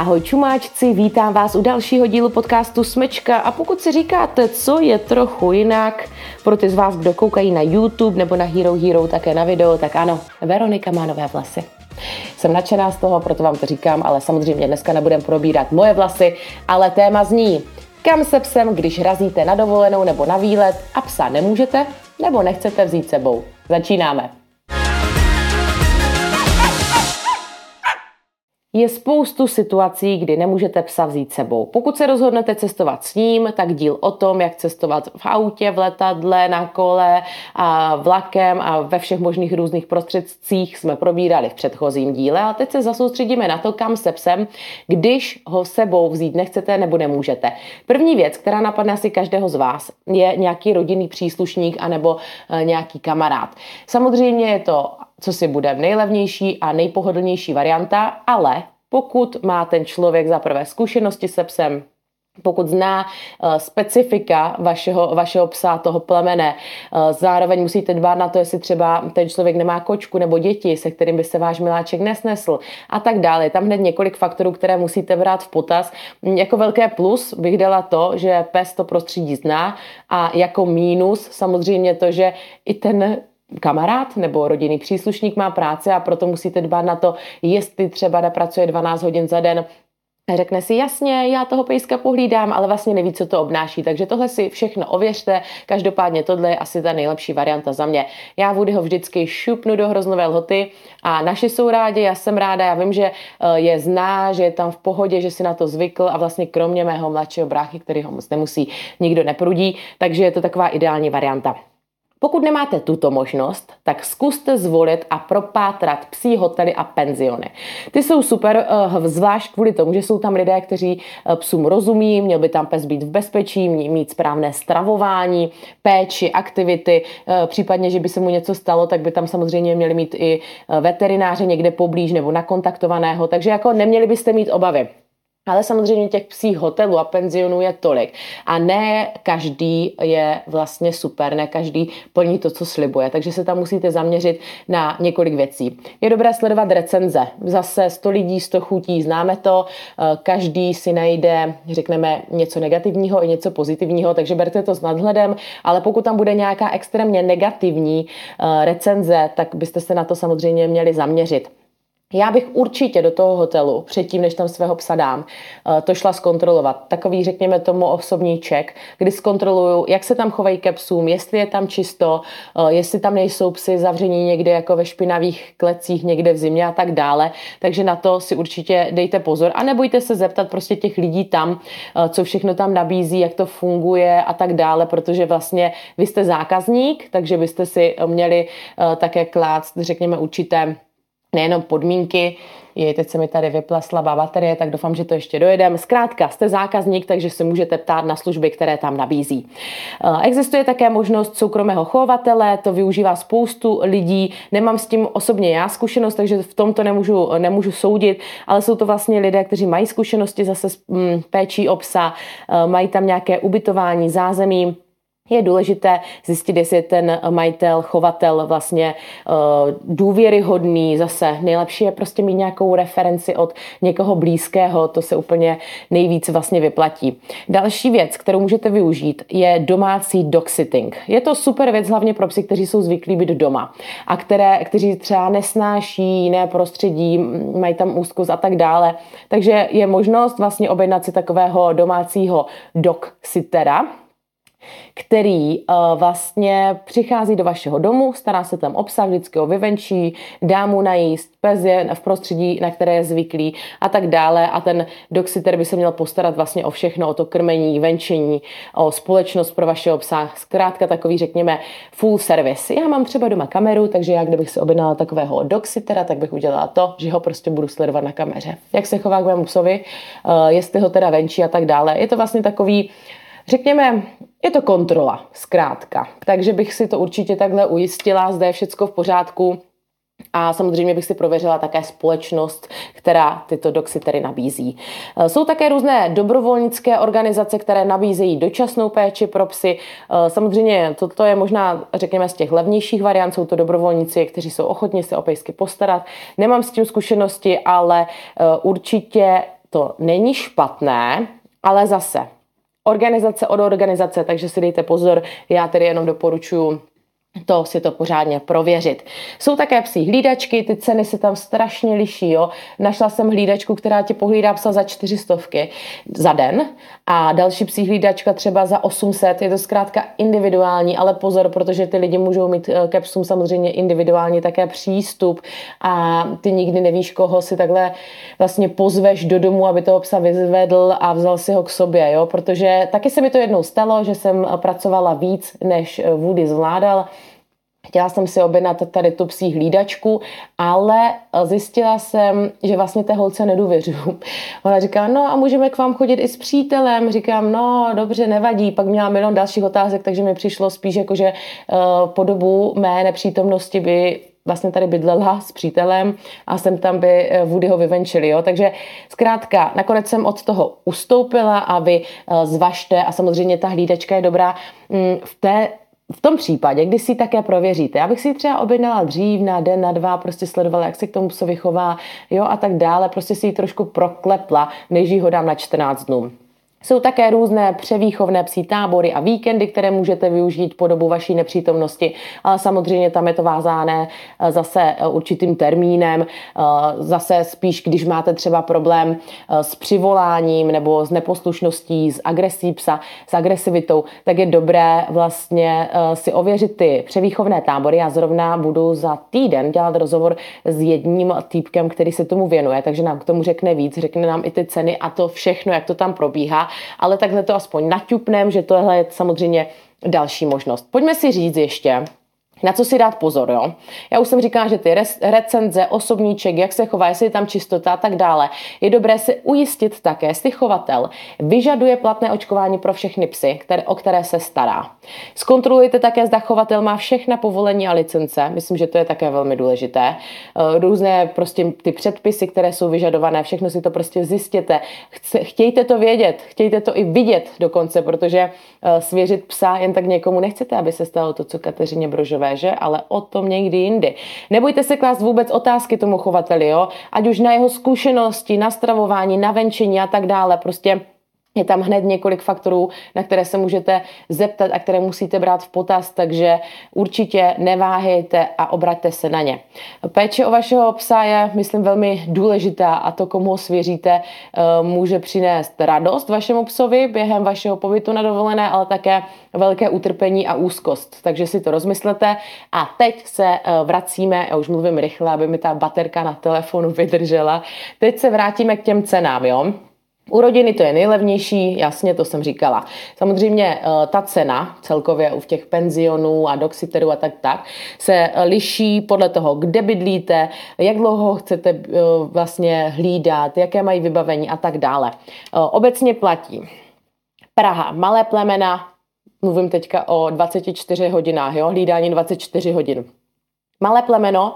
Ahoj čumáčci, vítám vás u dalšího dílu podcastu Smečka a pokud si říkáte, co je trochu jinak, pro ty z vás, kdo koukají na YouTube nebo na Hero Hero také na video, tak ano, Veronika má nové vlasy. Jsem nadšená z toho, proto vám to říkám, ale samozřejmě dneska nebudem probírat moje vlasy, ale téma zní, kam se psem, když razíte na dovolenou nebo na výlet a psa nemůžete nebo nechcete vzít sebou. Začínáme. Je spoustu situací, kdy nemůžete psa vzít sebou. Pokud se rozhodnete cestovat s ním, tak díl o tom, jak cestovat v autě, v letadle, na kole, a vlakem a ve všech možných různých prostředcích jsme probírali v předchozím díle. A teď se zasoustředíme na to, kam se psem, když ho sebou vzít nechcete nebo nemůžete. První věc, která napadne asi každého z vás, je nějaký rodinný příslušník anebo eh, nějaký kamarád. Samozřejmě je to co si bude nejlevnější a nejpohodlnější varianta, ale pokud má ten člověk za prvé zkušenosti se psem, pokud zná uh, specifika vašeho, vašeho psa, toho plemene, uh, zároveň musíte dbát na to, jestli třeba ten člověk nemá kočku nebo děti, se kterým by se váš miláček nesnesl a tak dále. Tam hned několik faktorů, které musíte brát v potaz. Jako velké plus bych dala to, že pes to prostředí zná a jako mínus samozřejmě to, že i ten kamarád nebo rodinný příslušník má práci a proto musíte dbát na to, jestli třeba nepracuje 12 hodin za den, Řekne si, jasně, já toho pejska pohlídám, ale vlastně neví, co to obnáší. Takže tohle si všechno ověřte. Každopádně tohle je asi ta nejlepší varianta za mě. Já ho vždycky šupnu do hroznové lhoty a naši jsou rádi, já jsem ráda, já vím, že eh, je zná, že je tam v pohodě, že si na to zvykl a vlastně kromě mého mladšího bráchy, který ho moc nemusí, nikdo neprudí, takže je to taková ideální varianta. Pokud nemáte tuto možnost, tak zkuste zvolit a propátrat psí hotely a penziony. Ty jsou super, eh, zvlášť kvůli tomu, že jsou tam lidé, kteří eh, psům rozumí, měl by tam pes být v bezpečí, mít správné stravování, péči, aktivity, eh, případně, že by se mu něco stalo, tak by tam samozřejmě měli mít i veterináře někde poblíž nebo nakontaktovaného, takže jako neměli byste mít obavy. Ale samozřejmě těch psích hotelů a penzionů je tolik. A ne každý je vlastně super, ne každý plní to, co slibuje. Takže se tam musíte zaměřit na několik věcí. Je dobré sledovat recenze. Zase 100 lidí, 100 chutí, známe to. Eh, každý si najde, řekneme, něco negativního i něco pozitivního, takže berte to s nadhledem. Ale pokud tam bude nějaká extrémně negativní eh, recenze, tak byste se na to samozřejmě měli zaměřit. Já bych určitě do toho hotelu, předtím, než tam svého psa dám, eh, to šla zkontrolovat. Takový, řekněme tomu, osobní ček, kdy zkontroluju, jak se tam chovají ke psům, jestli je tam čisto, eh, jestli tam nejsou psy zavření někde jako ve špinavých klecích, někde v zimě a tak dále. Takže na to si určitě dejte pozor a nebojte se zeptat prostě těch lidí tam, eh, co všechno tam nabízí, jak to funguje a tak dále, protože vlastně vy jste zákazník, takže byste si měli také klást, řekněme, určité nejenom podmínky, je, teď se mi tady vypla slabá baterie, tak doufám, že to ještě dojedeme. Zkrátka, jste zákazník, takže se můžete ptát na služby, které tam nabízí. Eh, existuje také možnost soukromého chovatele, to využívá spoustu lidí. Nemám s tím osobně já zkušenost, takže v tomto nemůžu, nemůžu soudit, ale jsou to vlastně lidé, kteří mají zkušenosti zase s mm, péčí o psa, eh, mají tam nějaké ubytování, zázemí, je důležité zjistit, jestli je ten majitel, chovatel vlastně uh, důvěryhodný. Zase nejlepší je prostě mít nějakou referenci od někoho blízkého, to se úplně nejvíc vlastně vyplatí. Další věc, kterou můžete využít, je domácí dog sitting. Je to super věc hlavně pro psy, kteří jsou zvyklí být doma a které, kteří třeba nesnáší jiné prostředí, mají tam úzkost a tak dále. Takže je možnost vlastně objednat si takového domácího dog sittera, který uh, vlastně přichází do vašeho domu, stará se tam obsah, vždycky ho vyvenčí, dá mu najíst, pes je v prostředí, na které je zvyklý a tak dále a ten doxitter by se měl postarat vlastně o všechno, o to krmení, venčení, o společnost pro vašeho psa, zkrátka takový řekněme full service. Já mám třeba doma kameru, takže já kdybych si objednala takového doxittera, tak bych udělala to, že ho prostě budu sledovat na kameře. Jak se chová k mému psovi, uh, jestli ho teda venčí a tak dále. Je to vlastně takový Řekněme, je to kontrola, zkrátka. Takže bych si to určitě takhle ujistila, zde je všechno v pořádku. A samozřejmě bych si prověřila také společnost, která tyto doxitery nabízí. E, jsou také různé dobrovolnické organizace, které nabízejí dočasnou péči pro psy. E, samozřejmě toto je možná, řekněme, z těch levnějších variant. Jsou to dobrovolníci, kteří jsou ochotni se o pejsky postarat. Nemám s tím zkušenosti, ale e, určitě to není špatné, ale zase organizace od organizace, takže si dejte pozor, já tedy jenom doporučuji to si to pořádně prověřit. Jsou také psí hlídačky, ty ceny se tam strašně liší. Jo. Našla jsem hlídačku, která ti pohlídá psa za čtyřistovky za den a další psí hlídačka třeba za 800. Je to zkrátka individuální, ale pozor, protože ty lidi můžou mít eh, ke psům samozřejmě individuálně také přístup a ty nikdy nevíš, koho si takhle vlastně pozveš do domu, aby toho psa vyzvedl a vzal si ho k sobě, jo? protože taky se mi to jednou stalo, že jsem pracovala víc, než Woody zvládal Chtěla jsem si objednat tady tu psí hlídačku, ale zjistila jsem, že vlastně té holce nedůvěřuju. Ona říká, no a můžeme k vám chodit i s přítelem. Říkám, no dobře, nevadí. Pak měla milion dalších otázek, takže mi přišlo spíš jako, že uh, po dobu mé nepřítomnosti by vlastně tady bydlela s přítelem a jsem tam by eh, Woodyho vyvenčili, jo. Takže zkrátka, nakonec jsem od toho ustoupila a vy zvažte a samozřejmě ta hlídačka je dobrá. Mm, v té v tom případě, kdy si také prověříte, já bych si třeba objednala dřív na den, na dva, prostě sledovala, jak se k tomu psovi chová, jo, a tak dále, prostě si ji trošku proklepla, než ji ho dám na 14 dnů. Jsou také různé převýchovné psí tábory a víkendy, které můžete využít po dobu vaší nepřítomnosti, ale samozřejmě tam je to vázáné eh, zase eh, určitým termínem, eh, zase spíš, když máte třeba problém s přivoláním nebo s neposlušností, s agresí psa, s agresivitou, tak je dobré vlastně si ověřit ty převýchovné tábory. Já zrovna budu za týden dělat rozhovor s jedním týpkem, který se tomu věnuje, takže nám k tomu řekne víc, řekne nám i ty ceny a to všechno, jak to tam probíhá ale takhle to aspoň naťupnem, že tohle je samozřejmě další možnost. Pojďme si říct ještě, na co si dát pozor, jo? Já už jsem říkala, že ty recenze, osobníček, jak se chová, jestli je tam čistota a tak dále, je dobré si ujistit také, jestli chovatel vyžaduje platné očkování pro všechny psy, které, o které se stará. Zkontrolujte také, zda chovatel má všechna povolení a licence, myslím, že to je také velmi důležité. Eh, různé prostě ty předpisy, které jsou vyžadované, všechno si to prostě zjistěte. Chtějte to vědět, chtějte to i vidět dokonce, protože eh, svěřit psa jen tak někomu nechcete, aby se stalo to, co Kateřině Brožové že? Ale o tom někdy jindy. Nebojte se klást vůbec otázky tomu chovateli, jo? Ať už na jeho zkušenosti, na stravování, na venčení a tak dále. Prostě je tam hned několik faktorů, na které se můžete zeptat a které musíte brát v potaz, takže určitě neváhejte a obraťte se na ně. Péče o vašeho psa je, myslím, velmi důležitá a to, komu ho svěříte, eh, může přinést radost vašemu psovi během vašeho pobytu na dovolené, ale také velké utrpení a úzkost. Takže si to rozmyslete. A teď se eh, vracíme, já už mluvím rychle, aby mi ta baterka na telefonu vydržela. Teď se vrátíme k těm cenám, jo? U rodiny to je nejlevnější, jasně, to jsem říkala. Samozřejmě eh, ta cena celkově u těch penzionů a doxiterů a tak tak se eh, liší podle toho, kde bydlíte, jak dlouho chcete eh, vlastně hlídat, jaké mají vybavení a tak dále. Obecně platí Praha, malé plemena, mluvím teďka o 24 hodinách, jo, hlídání 24 hodin. Malé plemeno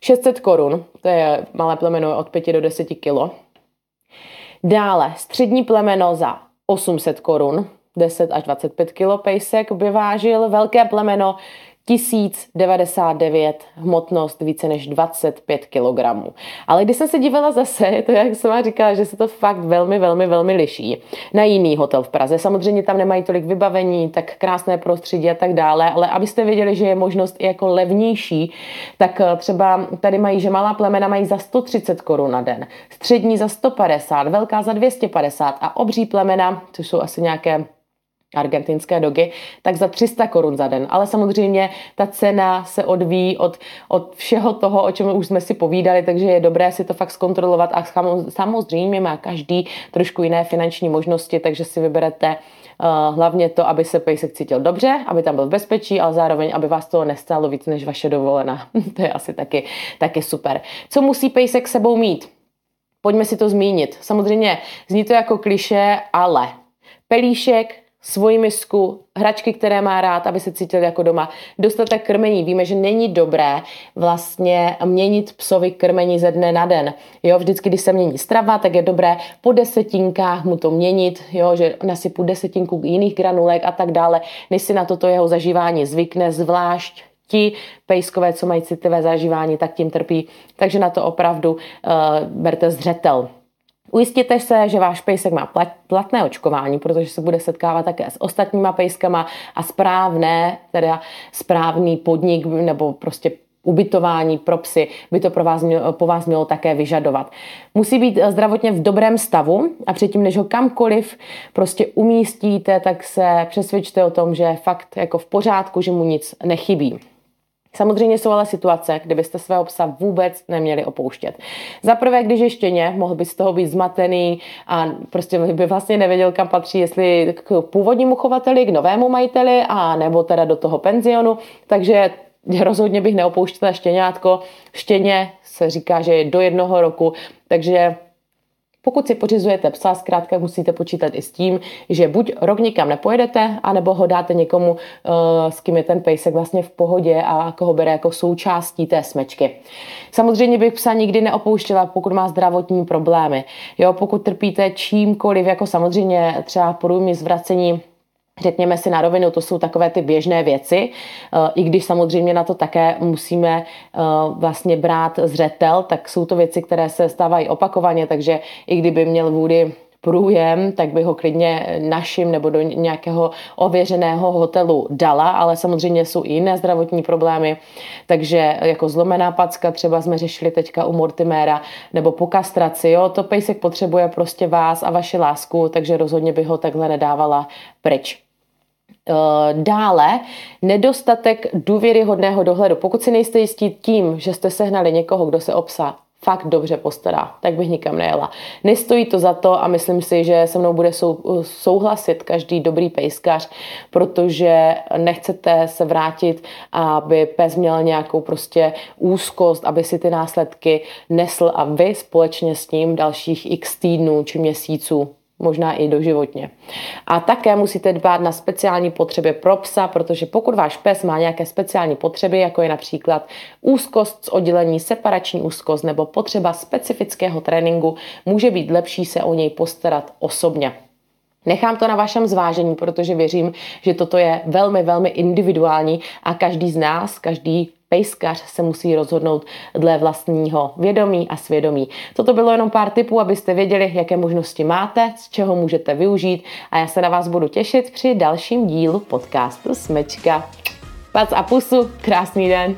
600 korun, to je malé plemeno od 5 do 10 kilo Dále střední plemeno za 800 korun, 10 až 25 kg pejsek by vážil. Velké plemeno 1099, hmotnost více než 25 kg. Ale když jsem se dívala zase, to jak jsem vám říkala, že se to fakt velmi, velmi, velmi liší. Na jiný hotel v Praze. Samozřejmě tam nemají tolik vybavení, tak krásné prostředí a tak dále, ale abyste věděli, že je možnost i jako levnější, tak eh, třeba tady mají, že malá plemena mají za 130 korun na den, střední za 150, velká za 250 a obří plemena, což jsou asi nějaké argentinské dogy, tak za 300 korun za den. Ale samozřejmě ta cena se odvíjí od, od všeho toho, o čem už jsme si povídali, takže je dobré si to fakt zkontrolovat a samozřejmě má každý trošku jiné finanční možnosti, takže si vyberete uh, hlavně to, aby se pejsek cítil dobře, aby tam byl v bezpečí, ale zároveň, aby vás toho nestálo víc než vaše dovolená. to je asi taky, taky super. Co musí pejsek sebou mít? Pojďme si to zmínit. Samozřejmě zní to jako kliše, ale pelíšek, svoji misku, hračky, které má rád, aby se cítil jako doma, dostatek krmení. Víme, že není dobré vlastně měnit psovi krmení ze dne na den. Jo, vždycky, když se mění strava, tak je dobré po desetinkách mu to měnit, jo, že nasypu desetinku jiných granulek a tak dále, než si na toto jeho zažívání zvykne, zvlášť ti pejskové, co mají citlivé zažívání, tak tím trpí. Takže na to opravdu uh, berte zřetel. Ujistěte se, že váš pejsek má platné očkování, protože se bude setkávat také s ostatníma pejskama a správné, teda správný podnik nebo prostě ubytování pro psy by to pro vás po vás mělo také vyžadovat. Musí být zdravotně v dobrém stavu a předtím, než ho kamkoliv prostě umístíte, tak se přesvědčte o tom, že je fakt jako v pořádku, že mu nic nechybí. Samozřejmě jsou ale situace, kde byste svého psa vůbec neměli opouštět. Za prvé, když je štěně, mohl by z toho být zmatený a prostě by vlastně nevěděl, kam patří, jestli k původnímu chovateli, k novému majiteli a nebo teda do toho penzionu. Takže rozhodně bych neopouštěla štěňátko. Štěně se říká, že je do jednoho roku, takže pokud si pořizujete psa, zkrátka musíte počítat i s tím, že buď rok nikam nepojedete, anebo ho dáte někomu, eh, s kým je ten pejsek vlastně v pohodě a koho bere jako součástí té smečky. Samozřejmě bych psa nikdy neopouštěla, pokud má zdravotní problémy. Jo, pokud trpíte čímkoliv, jako samozřejmě třeba průjmy zvracení Řekněme si na rovinu, to jsou takové ty běžné věci, eh, i když samozřejmě na to také musíme eh, vlastně brát zřetel, tak jsou to věci, které se stávají opakovaně, takže i kdyby měl vůdy průjem, tak by ho klidně našim nebo do nějakého ověřeného hotelu dala, ale samozřejmě jsou i jiné zdravotní problémy, takže jako zlomená packa třeba jsme řešili teďka u Mortimera, nebo po kastraci, jo, to pejsek potřebuje prostě vás a vaši lásku, takže rozhodně by ho takhle nedávala pryč. Eh, dále nedostatek důvěryhodného dohledu. Pokud si nejste jistí tím, že jste sehnali někoho, kdo se obsa fakt dobře postará, tak bych nikam nejela. Nestojí to za to a myslím si, že se mnou bude sou, souhlasit každý dobrý pejskař, protože nechcete se vrátit, aby pes měl nějakou prostě úzkost, aby si ty následky nesl a vy společně s ním dalších x týdnů či měsíců možná i doživotně. A také musíte dbát na speciální potřeby pro psa, protože pokud váš pes má nějaké speciální potřeby, jako je například úzkost z oddělení, separační úzkost nebo potřeba specifického tréninku, může být lepší se o něj postarat osobně. Nechám to na vašem zvážení, protože věřím, že toto je velmi, velmi individuální a každý z nás, každý pejskař se musí rozhodnout dle vlastního vědomí a svědomí. Toto bylo jenom pár tipů, abyste věděli, jaké možnosti máte, z čeho můžete využít a já se na vás budu těšit při dalším dílu podcastu Smečka. Pac a pusu, krásný den!